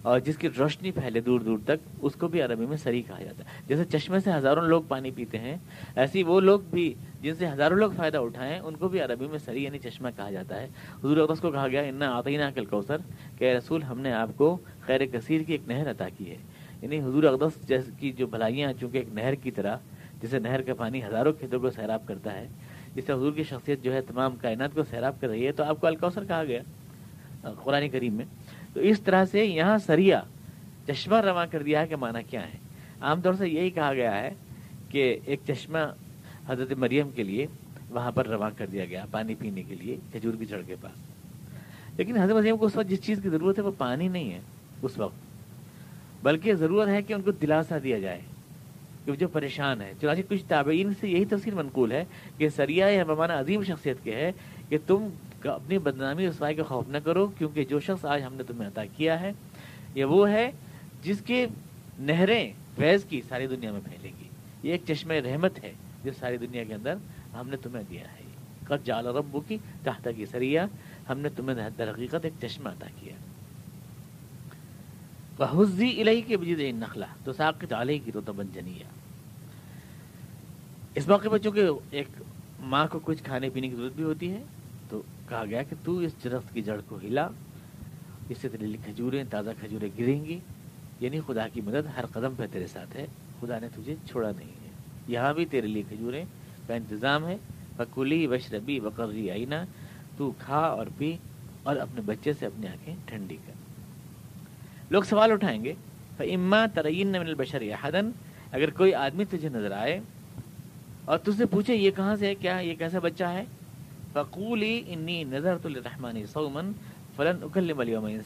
اور جس کی روشنی پھیلے دور دور تک، اس کو بھی عربی میں سری کہا جاتا ہے۔ جیسے چشمے سے ہزاروں لوگ پانی پیتے ہیں، ایسی وہ لوگ بھی جن سے ہزاروں لوگ فائدہ اٹھائیں، ان کو بھی عربی میں سری یعنی چشمہ کہا جاتا ہے۔ حضور اقدس کو کہا گیا ان آتی نا کل کوثر کہ رسول، ہم نے آپ کو خیر کثیر کی ایک نہر عطا کی ہے۔ یعنی حضور اقدس جیس کی جو بھلائیاں چونکہ ایک نہر کی طرح، جسے نہر کا پانی ہزاروں کھیتوں کو سیراب کرتا ہے، جس سے حضور کی شخصیت جو ہے تمام کائنات کو سیراب کر رہی ہے، تو آپ کو الکوثر کہا گیا قرآن کریم میں۔ تو اس طرح سے یہاں سریا، چشمہ رواں کر دیا ہے کہ معنی کیا ہے۔ عام طور سے یہی کہا گیا ہے کہ ایک چشمہ حضرت مریم کے لیے وہاں پر رواں کر دیا گیا، پانی پینے کے لیے، کھجور کی جڑ کے پاس۔ لیکن حضرت مریم کو اس وقت جس چیز کی ضرورت ہے وہ پانی نہیں ہے اس وقت، بلکہ ضرورت ہے کہ ان کو دلاسا دیا جائے کہ جو پریشان ہے۔ چنانچہ کچھ تابعین سے یہی تفصیل منقول ہے کہ سریا یا ممانہ عظیم شخصیت کے ہے کہ تم اپنی بدنامی رسوائی کا خوف نہ کرو، کیونکہ جو شخص آج ہم نے تمہیں عطا کیا ہے، یہ وہ ہے جس کے نہریں فیض کی ساری دنیا میں پھیلیں گی۔ یہ ایک چشمہ رحمت ہے جو ساری دنیا کے اندر ہم نے تمہیں دیا ہے۔ قد جال ربو کی تحت کی سریا، ہم نے تمہیں در حقیقت ایک چشمہ عطا کیا۔ حزی الہی کے بجید نخلا تو ساقت علیہ کی تو بن جنیا اس موقع پر چونکہ ایک ماں کو کچھ کھانے پینے کی ضرورت بھی ہوتی ہے کہا گیا کہ تو اس درخت کی جڑ کو ہلا، اس سے تیرے کھجوریں تازہ کھجوریں گریں گی یعنی خدا کی مدد ہر قدم پہ تیرے ساتھ ہے، خدا نے تجھے چھوڑا نہیں ہے۔ یہاں بھی تیرے لیے کھجوریں کا انتظام ہے۔ بکلی وشربی بقرری آئینہ تو کھا اور پی اور اپنے بچے سے اپنی آنکھیں ٹھنڈی کر۔ لوگ سوال اٹھائیں گے اما ترین من البشر حدن اگر کوئی آدمی تجھے نظر آئے اور تجھ سے پوچھے یہ کہاں سے ہے، کیا یہ کیسا بچہ ہے؟ فقولی انی نظر تو رحمانی سومن فلن اکل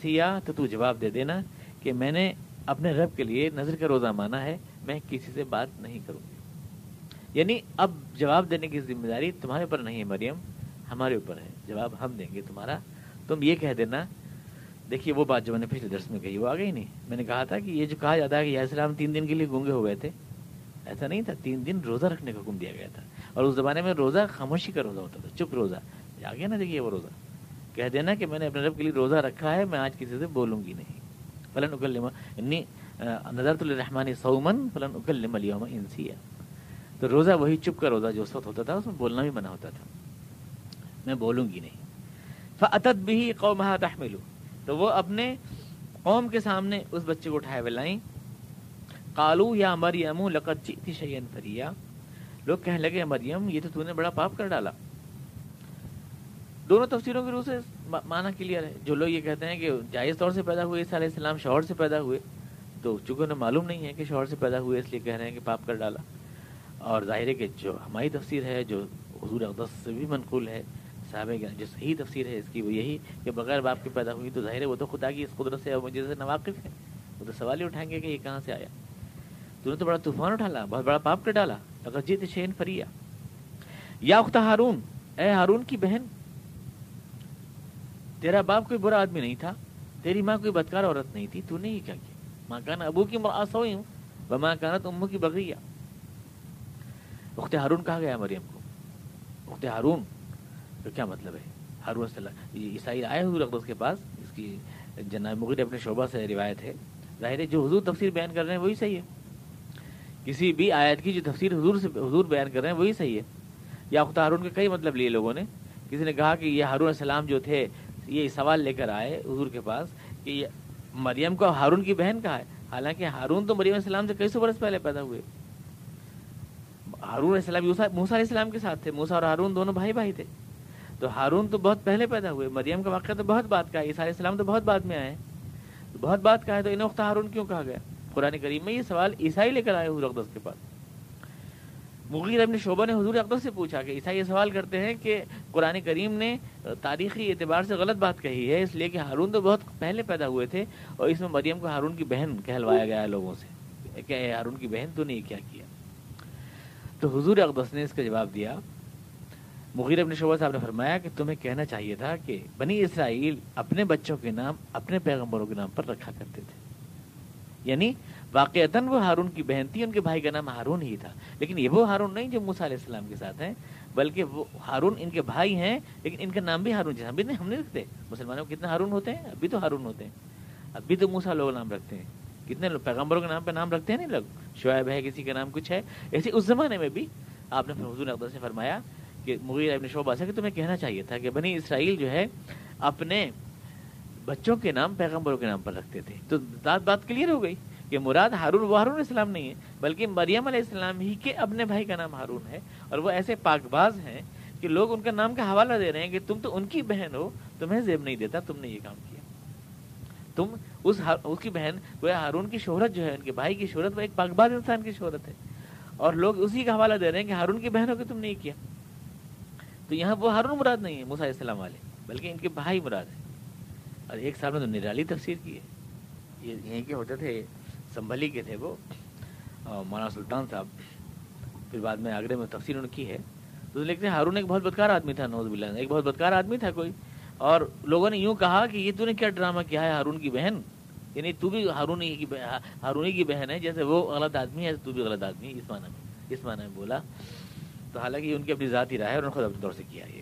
سیاح تو تو جواب دے دینا کہ میں نے اپنے رب کے لیے نظر کا روزہ مانا ہے، میں کسی سے بات نہیں کروں گی۔ یعنی اب جواب دینے کی ذمہ داری تمہارے اوپر نہیں ہے، مریم، ہمارے اوپر ہے۔ جواب ہم دیں گے تمہارا۔ تم یہ کہہ دینا، دیکھیے وہ بات جو میں نے پچھلے درس میں کہی وہ آ گئی نہیں۔ میں نے کہا تھا کہ یہ جو کہا جاتا ہے کہ السلام تین دن کے لیے گونگے ہو گئے تھے، ایسا نہیں تھا، تین دن روزہ رکھنے کا حکم دیا گیا تھا۔ اور اس زمانے میں روزہ خاموشی کا روزہ ہوتا تھا، چپ روزہ۔ آ گیا نا دیکھیے وہ روزہ۔ کہہ دینا کہ میں نے اپنے رب کے لیے روزہ رکھا ہے، میں آج کسی سے بولوں گی نہیں۔ فلاں اکلما انی نظرت الرحمانی سومن فلاں اکلم اليوم انسیا۔ تو روزہ وہی چپ کا روزہ جو اس وقت ہوتا تھا، اس میں بولنا بھی منع ہوتا تھا۔ میں بولوں گی نہیں۔ فعتت بھی قومہ تحملو۔ تو وہ اپنے قوم کے سامنے اس بچے کو اٹھائے ہوئے لائیں۔ کالو یا مریم لقت جیتی شیئن فریا لوگ کہنے لگے مریم، یہ تو تو نے بڑا پاپ کر ڈالا۔ دونوں تفسیروں کے روح سے معنی کلیئر ہے۔ جو لوگ یہ کہتے ہیں کہ جائز طور سے پیدا ہوئے، عیسیٰ علیہ السلام شوہر سے پیدا ہوئے، تو چونکہ انہیں معلوم نہیں ہے کہ شوہر سے پیدا ہوئے، اس لیے کہہ رہے ہیں کہ پاپ کر ڈالا۔ اور ظاہر ہے کہ جو ہماری تفسیر ہے، جو حضور اقدس سے بھی منقول ہے صاحب جو صحیح تفسیر ہے، اس کی وہ یہی کہ بغیر باپ کے پیدا ہوئی تو ظاہر ہے وہ تو خدا کی اس قدرت سے مجھے سے نواقف ہے۔ وہ تو سوال ہی اٹھائیں گے کہ یہ کہاں سے آیا۔ تو نے تو بڑا طوفان اٹھالا، بہت بڑا پاپ کر ڈالا۔ اگر جیت شین فریا یا اختہ ہارون، اے ہارون کی بہن، تیرا باپ کوئی برا آدمی نہیں تھا، تیری ماں کوئی بدکار عورت نہیں تھی، تو نے یہ کیا کیا؟ ماں کانا ابو کی ہوئی ہوں ماں کانا تو امو کی بغیا اخت ہارون کہا گیا مریم کو؟ اخت ہارون، تو کیا مطلب ہے؟ ہارون صلی اللہ عیسائی آئے حضور اقدس کے پاس، اس کی جناب مغیر اپنے شعبہ سے روایت ہے۔ ظاہر ہے جو حضور تفسیر بیان کر رہے ہیں، وہی صحیح ہے۔ کسی بھی آیت کی جو تفسیر حضور سے حضور بیان کر رہے ہیں، وہی صحیح ہے۔ یا اخت ہارون کے کئی مطلب لیے لوگوں نے۔ کسی نے کہا کہ یہ ہارون السلام جو تھے، یہ سوال لے کر آئے حضور کے پاس کہ مریم کو ہارون کی بہن کہا ہے۔ حالانکہ ہارون تو مریم السلام سے کئی سو برس پہلے پیدا ہوئے۔ ہارون السلام موسا علیہ السلام کے ساتھ تھے۔ موسا اور ہارون دونوں بھائی بھائی تھے۔ تو ہارون تو بہت پہلے پیدا ہوئے۔ مریم کا واقعہ تو بہت بات کا ہے۔ عیسیٰ علیہ السلام تو بہت بعد میں آئے تو بہت بات کا ہے تو انوختہ ہارون کیوں کہا گیا؟ قرآن کریم میں یہ سوال عیسائی لے کر آئے حضور اقدس کے پاس۔ مغیر ابن شعبہ نے حضور اقدس سے پوچھا کہ عیسائی یہ سوال کرتے ہیں کہ قرآن کریم نے تاریخی اعتبار سے غلط بات کہی ہے، اس لیے کہ ہارون تو بہت پہلے پیدا ہوئے تھے اور اس میں مریم کو ہارون کی بہن کہلوایا گیا ہے لوگوں سے۔ کہ ہارون کی بہن تو نے کیا کیا؟ تو حضور اقدس نے اس کا جواب دیا۔ مغیر ابن شعبہ صاحب نے فرمایا کہ تمہیں کہنا چاہیے تھا کہ بنی اسرائیل اپنے بچوں کے نام، اپنے پیغمبروں کے نام پر رکھا کرتے تھے۔ یعنی واقعتاً وہ ہارون کی بہن تھی، ان کے بھائی کا نام ہارون ہی تھا۔ لیکن یہ وہ ہارون نہیں جو موسا علیہ السلام کے ساتھ ہیں، بلکہ وہ ہارون ان کے بھائی ہیں، لیکن ان کا نام بھی ہارون، جیسا ابھی نہیں، ہم نہیں رکھتے۔ مسلمانوں کو کتنے ہارون ہوتے ہیں؟ ابھی تو ہارون ہوتے ہیں۔ ابھی تو موسا لوگ نام رکھتے ہیں۔ کتنے لوگ، پیغمبروں کے نام پہ نام رکھتے ہیں نہیں لوگ؟ شعیب ہے، کسی کا نام کچھ ہے۔ ایسے اس زمانے میں بھی آپ نے حضور اقدس سے فرمایا کہ مغیر ابن شعبہ سے کہ تمہیں کہنا چاہیے تھا کہ بنی اسرائیل جو ہے، اپنے بچوں کے نام پیغمبروں کے نام پر رکھتے تھے۔ تو بات بات کلیئر ہو گئی کہ مراد ہارون، وہ ہارون اسلام نہیں ہے، بلکہ مریم علیہ السلام ہی کے اپنے بھائی کا نام ہارون ہے، اور وہ ایسے پاک باز ہیں کہ لوگ ان کا نام کا حوالہ دے رہے ہیں کہ تم تو ان کی بہن ہو، تمہیں زیب نہیں دیتا، تم نے یہ کام کیا۔ تم اس اس کی بہن وہ ہارون کی شہرت جو ہے، ان کے بھائی کی شہرت، وہ ایک پاک باز انسان کی شہرت ہے۔ اور لوگ اسی کا حوالہ دے رہے ہیں کہ ہارون کی بہن ہو کہ تم نے یہ کیا۔ تو یہاں وہ ہارون مراد نہیں ہے موسا السلام والے، بلکہ ان کے بھائی مراد ہیں۔ اور ایک سال میں تو نرالی تفسیر کی ہے۔ یہ یہیں کے ہوتے تھے، سنبھلی کے تھے وہ مولانا سلطان صاحب۔ پھر بعد میں آگرے میں تفسیر انہوں نے کی ہے۔ تو لکھتے ہیں ہارون ایک بہت بدکار آدمی تھا نوز بلّہ ایک بہت بدکار آدمی تھا کوئی۔ اور لوگوں نے یوں کہا کہ یہ تو نے کیا ڈرامہ کیا ہے، ہارون کی بہن؟ یعنی تو بھی ہارونی کی ہارونی کی بہن ہے، جیسے وہ غلط آدمی ہے، تو بھی غلط آدمی، اس معنی میں، اس معنی میں بولا۔ تو حالانکہ ان کی اپنی ذاتی رائے اور انہوں نے خود اپنے طور سے کیا یہ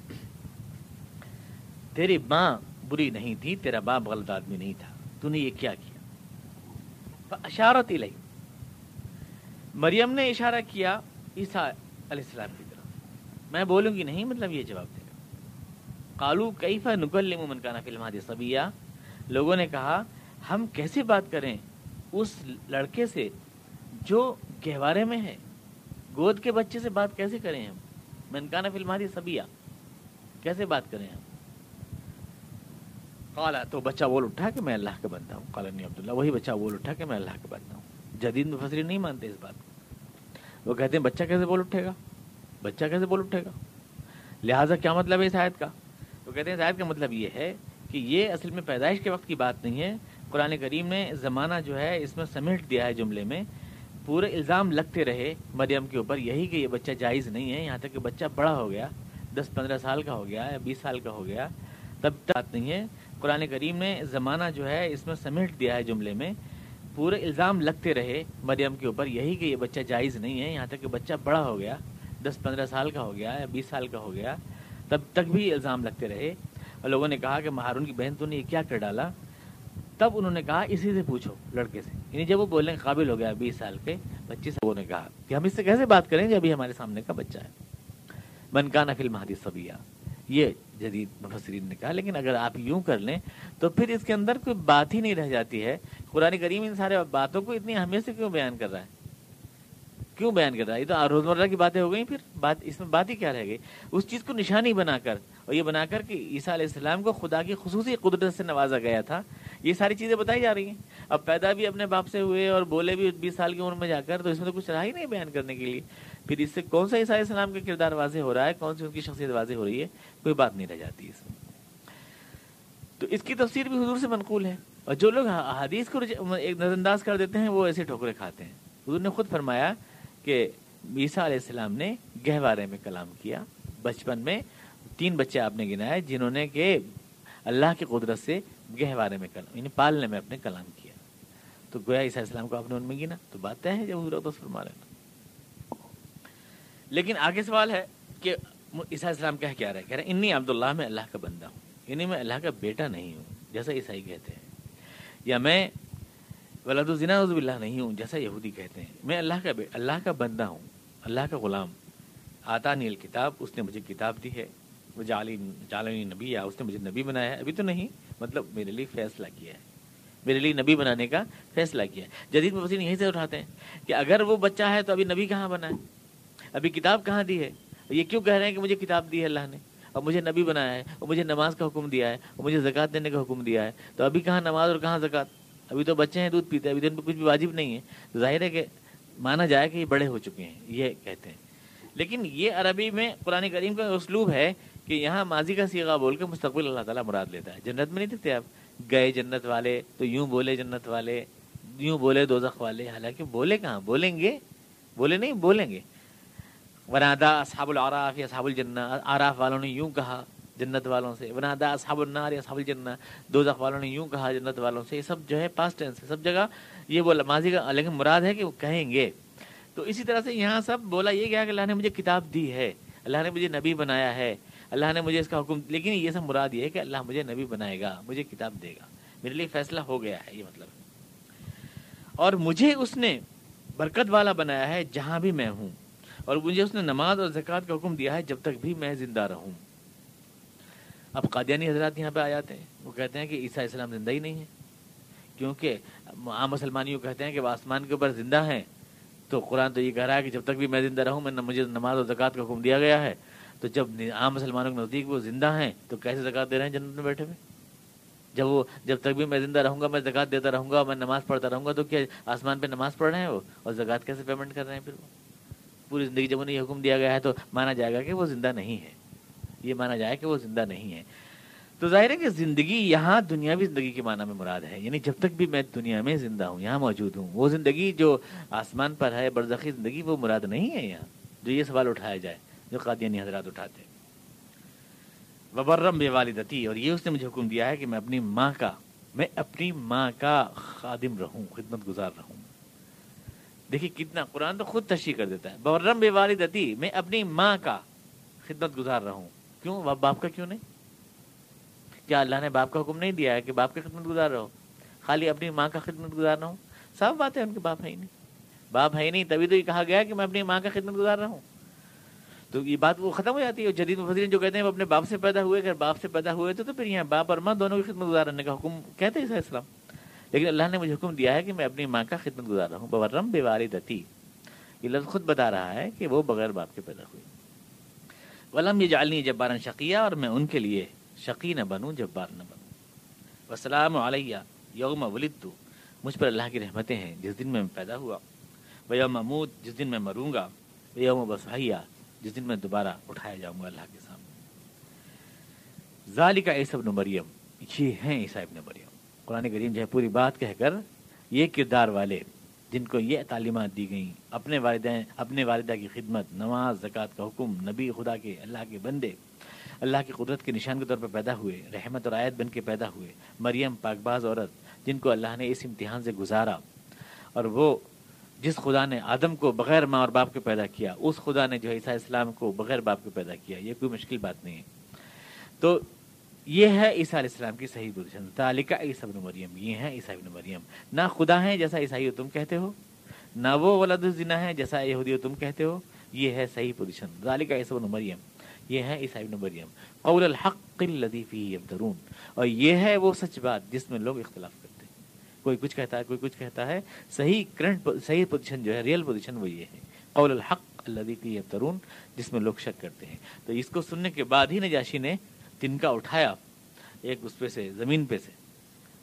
تیری ماں بری نہیں تھی، تیرا باپ غلط آدمی نہیں تھا۔ تو نے یہ کیا کیا؟ اشارت الہی مریم نے اشارہ کیا عیسیٰ علیہ السلام کی طرف۔ میں بولوں گی نہیں مطلب یہ جواب دے۔ گا کالو کیفا نکل من کا فلم سبیہ لوگوں نے کہا، ہم کیسے بات کریں؟ اس لڑکے سے جو گہوارے میں ہے۔ گود کے بچے سے بات کیسے کریں ہم؟ منکانہ فلم سبیہ کیسے بات کریں ہم؟ کالا تو بچہ بول اٹھا کہ میں اللہ کا بنتا ہوں؟ کالانی عبداللہ، وہی بچہ بول اٹھا کہ میں اللہ کا بنتا ہوں۔ جدید مفسری نہیں مانتے اس بات کو۔ وہ کہتے ہیں، بچہ کیسے بول اٹھے گا؟ بچہ کیسے بول اٹھے گا؟ لہٰذا کیا مطلب ہے اس آیت کا؟ وہ کہتے ہیں، اس آیت کا مطلب یہ ہے کہ یہ اصل میں پیدائش کے وقت کی بات نہیں ہے۔ قرآن کریم نے زمانہ جو ہے، اس میں سمیٹ دیا ہے جملے میں۔ پورے الزام لگتے رہے۔ مریم کے اوپر یہی کہ یہ بچہ جائز نہیں ہے۔ یہاں تک کہ بچہ بڑا ہو گیا، دس پندرہ سال کا ہو گیا یا بیس سال کا ہو گیا، تب تک نہیں ہے۔ قرآن کریم نے زمانہ جو ہے اس میں سمیٹ دیا ہے جملے میں، پورے الزام لگتے رہے مریم کے اوپر، یہی کہ یہ بچہ جائز نہیں ہے، یہاں تک کہ بچہ بڑا ہو گیا، دس پندرہ سال کا ہو گیا یا بیس سال کا ہو گیا، تب تک بھی الزام لگتے رہے۔ اور لوگوں نے کہا کہ مہارون کی بہن تو نے یہ کیا کر ڈالا؟ تب انہوں نے کہا، اسی سے پوچھو لڑکے سے۔ یعنی جب وہ بولنے کے قابل ہو گیا بیس سال کے پچیس لوگوں نے کہا کہ ہم اس سے کیسے بات کریں گے؟ ابھی ہمارے سامنے کا بچہ ہے۔ من کا نفل مہادی سبیا یہ جدید مفسرین نے کہا، لیکن اگر آپ یوں کر لیں تو پھر اس کے اندر کوئی بات ہی نہیں رہ جاتی ہے۔ قرآن کریم ان سارے باتوں کو اتنی اہمیت سے کیوں بیان کر رہا ہے؟ کیوں بیان کر رہا ہے؟ یہ تو روزمرہ کی باتیں ہو گئی پھر۔ بات، اس میں بات ہی کیا رہ گئی؟ اس چیز کو نشانی بنا کر، اور یہ بنا کر کہ عیسیٰ علیہ السلام کو خدا کی خصوصی قدرت سے نوازا گیا تھا۔ یہ ساری چیزیں بتائی جا رہی ہیں۔ اب پیدا بھی اپنے باپ سے ہوئے اور بولے بھی بیس سال کی عمر میں جا کر، تو اس میں تو کچھ رہا ہی نہیں بیان کرنے کے لیے۔ پھر اس سے کون سا عیسیٰ علیہ السلام کا کردار واضح ہو رہا ہے؟ کون سی ان کی شخصیت واضح ہو رہی ہے؟ کوئی بات نہیں رہ جاتی اس میں۔ تو اس کی تفسیر بھی حضور سے منقول ہے۔ اور جو لوگ حدیث کو ایک نظر انداز کر دیتے ہیں، وہ ایسے ٹھوکرے کھاتے ہیں۔ حضور نے خود فرمایا کہ عیسیٰ علیہ السلام نے گہوارے میں کلام کیا۔ بچپن میں تین بچے آپ نے گنائے، جنہوں نے کہ اللہ کی قدرت سے گہوارے میں کلام یعنی پالنے میں اپنے کلام کیا۔ تو گویا عیسیٰ السلام کو آپ نے ان میں گنا۔ تو بات طے ہے جب حضور فرما رہے لیکن آگے سوال ہے کہ عیسیٰ السلام کہہ کیا رہے کہہ رہے انی عبداللہ، میں اللہ کا بندہ ہوں۔ یعنی میں اللہ کا بیٹا نہیں ہوں، جیسا عیسائی کہتے ہیں۔ یا میں ولاد الزنا رضب اللہ نہیں ہوں، جیسا یہودی کہتے ہیں۔ میں اللہ کا اللہ کا بندہ ہوں، اللہ کا غلام۔ آتا نیل کتاب اس نے مجھے کتاب دی ہے۔ وہ جعلی جالنی نبی یا اس نے مجھے نبی بنایا ہے۔ ابھی تو نہیں مطلب میرے لیے فیصلہ کیا ہے۔ میرے لیے نبی بنانے کا فیصلہ کیا ہے۔ جدید مفسرین یہیں سے اٹھاتے ہیں کہ اگر وہ بچہ ہے تو ابھی نبی کہاں بنا ہے؟ ابھی کتاب کہاں دی ہے؟ یہ کیوں کہہ رہے ہیں کہ مجھے کتاب دی ہے اللہ نے؟ اور مجھے نبی بنایا ہے، اور مجھے نماز کا حکم دیا ہے، اور مجھے زکوٰۃ دینے کا حکم دیا ہے۔ تو ابھی کہاں نماز اور کہاں زکوٰۃ؟ ابھی تو بچے ہیں، دودھ پیتے ہیں، ابھی تو ان پہ کچھ بھی واجب نہیں ہے۔ ظاہر ہے کہ مانا جائے کہ یہ بڑے ہو چکے ہیں، یہ کہتے ہیں۔ لیکن یہ عربی میں قرآن کریم کا اسلوب ہے کہ یہاں ماضی کا سیگا بول کے مستقبل اللہ تعالیٰ مراد لیتا ہے۔ جنت میں نہیں دیکھتے آپ؟ گئے جنت والے تو یوں بولے جنت والے، یوں بولے دوزخ والے، حالانکہ بولے کہاں؟ بولیں گے؟ بولے نہیں، بولیں گے۔ ونادا اصحاب العراف یا اصحاب الجنہ آراف والوں نے یوں کہا، جنت والوں سے. ونادا اصحاب النار یا اصحاب الجنہ دوزخ والوں نے یوں کہا جنت والوں سے. یہ سب جو ہے پاسٹ ٹینس ہے. سب جگہ یہ بولا ماضی کا، لیکن مراد ہے کہ وہ کہیں گے. تو اسی طرح سے یہاں سب بولا یہ گیا کہ اللہ نے مجھے کتاب دی ہے. اللہ نے مجھے نبی بنایا ہے. اللہ نے مجھے اس کا حکم، لیکن یہ سب مراد یہ ہے کہ اللہ مجھے نبی بنائے گا، مجھے کتاب دے گا. میرے لیے فیصلہ ہو گیا ہے، یہ مطلب. اور مجھے اس نے برکت والا بنایا ہے جہاں بھی میں ہوں. اور مجھے اس نے نماز اور زکوٰۃ کا حکم دیا ہے جب تک بھی میں زندہ رہوں۔ اب قادیانی حضرات یہاں پہ آ جاتے ہیں۔ وہ کہتے ہیں کہ عیسیٰ اسلام زندہ ہی نہیں ہے کیونکہ عام مسلمانیوں کہتے ہیں کہ وہ آسمان کے اوپر زندہ ہیں۔ تو قرآن تو یہ کہہ رہا ہے کہ جب تک بھی میں زندہ رہوں، میں مجھے نماز اور زکوٰۃ کا حکم دیا گیا ہے۔ تو جب عام مسلمانوں کے نزدیک وہ زندہ ہیں، تو کیسے زکات دے رہے ہیں جنت میں بیٹھے ہوئے؟ جب وہ جب تک بھی میں زندہ رہوں گا، میں زکات دیتا رہوں گا میں نماز پڑھتا رہوں گا، تو کیا آسمان پہ نماز پڑھ رہے ہیں وہ؟ اور زکات کیسے پیمنٹ کر رہے ہیں پھر وہ؟ پوری زندگی جب انہیں یہ حکم دیا گیا ہے تو مانا جائے گا کہ وہ زندہ نہیں ہے۔ یہ مانا جائے کہ وہ زندہ نہیں ہے۔ تو ظاہر ہے کہ زندگی یہاں دنیاوی زندگی کے معنی میں مراد ہے۔ یعنی جب تک بھی میں دنیا میں زندہ ہوں، یہاں موجود ہوں، وہ زندگی جو آسمان پر ہے، برزخی زندگی، وہ مراد نہیں ہے یہاں۔ جو یہ سوال اٹھایا جائے، جو قادیانی حضرات اٹھاتے ہیں۔ وبرم بے والدتی اور یہ اس نے مجھے حکم دیا ہے کہ میں اپنی ماں کا، میں اپنی ماں کا خادم رہوں خدمت گزار رہوں۔ دیکھیے کتنا قرآن تو خود تشریح کر دیتا ہے۔ بورم بے والدتی میں اپنی ماں کا خدمت گزار رہوں کیوں؟ باپ کا کیوں نہیں؟ کیا اللہ نے باپ کا حکم نہیں دیا ہے کہ باپ کی خدمت گزار رہو خالی اپنی ماں کا خدمت گزار رہا ہوں؟ صاف بات ہے ان کے باپ ہے ہی نہیں۔ باپ ہے ہی نہیں، تبھی تو یہ کہا گیا کہ میں اپنی ماں کا خدمت گزار رہا ہوں۔ تو یہ بات وہ ختم ہو جاتی ہے جدید مفسرین جو کہتے ہیں وہ اپنے باپ سے پیدا ہوئے، اگر باپ سے پیدا ہوئے تو پھر یہاں باپ اور ماں دونوں کی خدمت گزار رہنے کا حکم کہتے ہیں اسلام لیکن اللہ نے مجھے حکم دیا ہے کہ میں اپنی ماں کا خدمت گزار رہا ہوں۔ بورم بے والدتی یہ لفظ خود بتا رہا ہے کہ وہ بغیر باپ کے پیدا ہوئی۔ ولم یہ جالنی جب بارن شقیہ اور میں ان کے لیے شقی نہ بنوں جب بار نہ بنوں۔ وسلام علیہ یوم ولد تو مجھ پر اللہ کی رحمتیں ہیں، جس دن میں پیدا ہوا۔ وہ یوم جس دن میں مروں گا۔ وہ یوم بسحیہ جس دن میں دوبارہ اٹھایا جاؤں گا اللہ کے سامنے۔ ظالی کا عیسب مریم۔ یہ ہیں عیسیٰ ابن مریم۔ قرآن کریم جو ہے پوری بات کہہ کر یہ کردار والے جن کو یہ تعلیمات دی گئیں، اپنے والدین، اپنے والدہ کی خدمت، نماز، زکوٰۃ کا حکم، نبی، خدا کے، اللہ کے بندے، اللہ کی قدرت کے نشان کے طور پر پیدا ہوئے، رحمت اور آیت بن کے پیدا ہوئے، مریم پاک باز عورت جن کو اللہ نے اس امتحان سے گزارا اور وہ جس خدا نے آدم کو بغیر ماں اور باپ کے پیدا کیا، اس خدا نے جو ہے عیسیٰ اسلام کو بغیر باپ کے پیدا کیا، یہ کوئی مشکل بات نہیں ہے۔ تو یہ ہے عیسیٰ علیہ السلام کی صحیح پوزیشن تعلقہ عیسیٰ ابن مریم، یہ ہے عیسیٰ ابن مریم۔ نہ خدا ہیں جیسا عیسائی تم کہتے ہو، نہ وہ ولاد الزنا ہے جیسا یہودی تم کہتے ہو۔ یہ ہے صحیح پوزیشن ذالکہ عیسیٰ ابن مریم، یہ ہے عیسیٰ ابن مریم۔ قول الحق الذی فیہ اور یہ ہے وہ سچ بات جس میں لوگ اختلاف کرتے ہیں۔ کوئی کچھ کہتا ہے، کوئی کچھ کہتا ہے۔ صحیح کرنٹ صحیح پوزیشن جو ہے ریئل پوزیشن وہ یہ ہے۔ قول الحق الذی فیہ یمترون جس میں لوگ شک کرتے ہیں۔ تو اس کو سننے کے بعد ہی نجاشی نے تنکا اٹھایا ایک اس پہ سے، زمین پہ سے،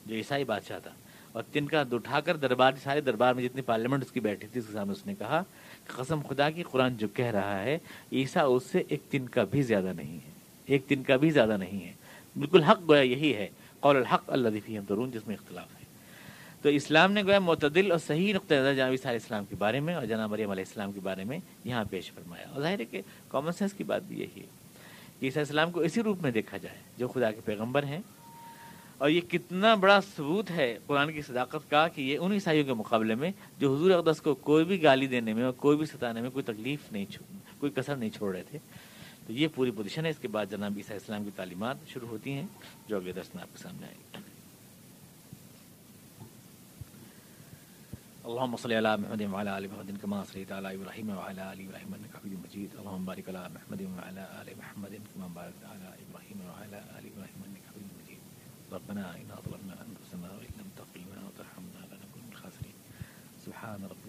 جو عیسائی بادشاہ تھا۔ اور تنکا اٹھا کر دربار، سارے دربار میں جتنی پارلیمنٹ اس کی بیٹھی تھی، اس کے سامنے اس نے کہا کہ قسم خدا کی قرآن جو کہہ رہا ہے، عیسیٰ اس سے ایک تن کا بھی زیادہ نہیں ہے۔ ایک تن کا بھی زیادہ نہیں ہے۔ بالکل حق گویا یہی ہے، قول الحق اللہ دفی درون جس میں اختلاف ہے۔ تو اسلام نے گویا معتدل اور صحیح نقطۂ نظر جناب عیسیٰ علیہ السلام کے بارے میں اور جناب مریم علیہ السلام کے بارے میں یہاں پیش فرمایا۔ اور ظاہر ہے کہ کامن سینس کی بات بھی یہی ہے۔ عیسیٰ السلام کو اسی روپ میں دیکھا جائے، جو خدا کے پیغمبر ہیں۔ اور یہ کتنا بڑا ثبوت ہے قرآن کی صداقت کا کہ یہ ان عیسائیوں کے مقابلے میں جو حضور اقدس کو کوئی بھی گالی دینے میں اور کوئی بھی ستانے میں کوئی تکلیف نہیں چھو، کوئی کثر نہیں چھوڑ رہے تھے۔ تو یہ پوری پوزیشن ہے۔ اس کے بعد جناب عیسیٰ اسلام کی تعلیمات شروع ہوتی ہیں، جو اگلے درس میں آپ کے سامنے آئے گی اللهم صل على محمد وعلى ال محمد كما صليت على ابراهيم وعلى ال ابراهيم انك حميد مجيد. اللهم بارك على محمد وعلى ال محمد كما باركت على ابراهيم وعلى ال ابراهيم انك حميد مجيد. ربنا انا ظلمنا انفسنا وان لم تغفر لنا وترحمنا لنكن من الخاسرين سبحان ربي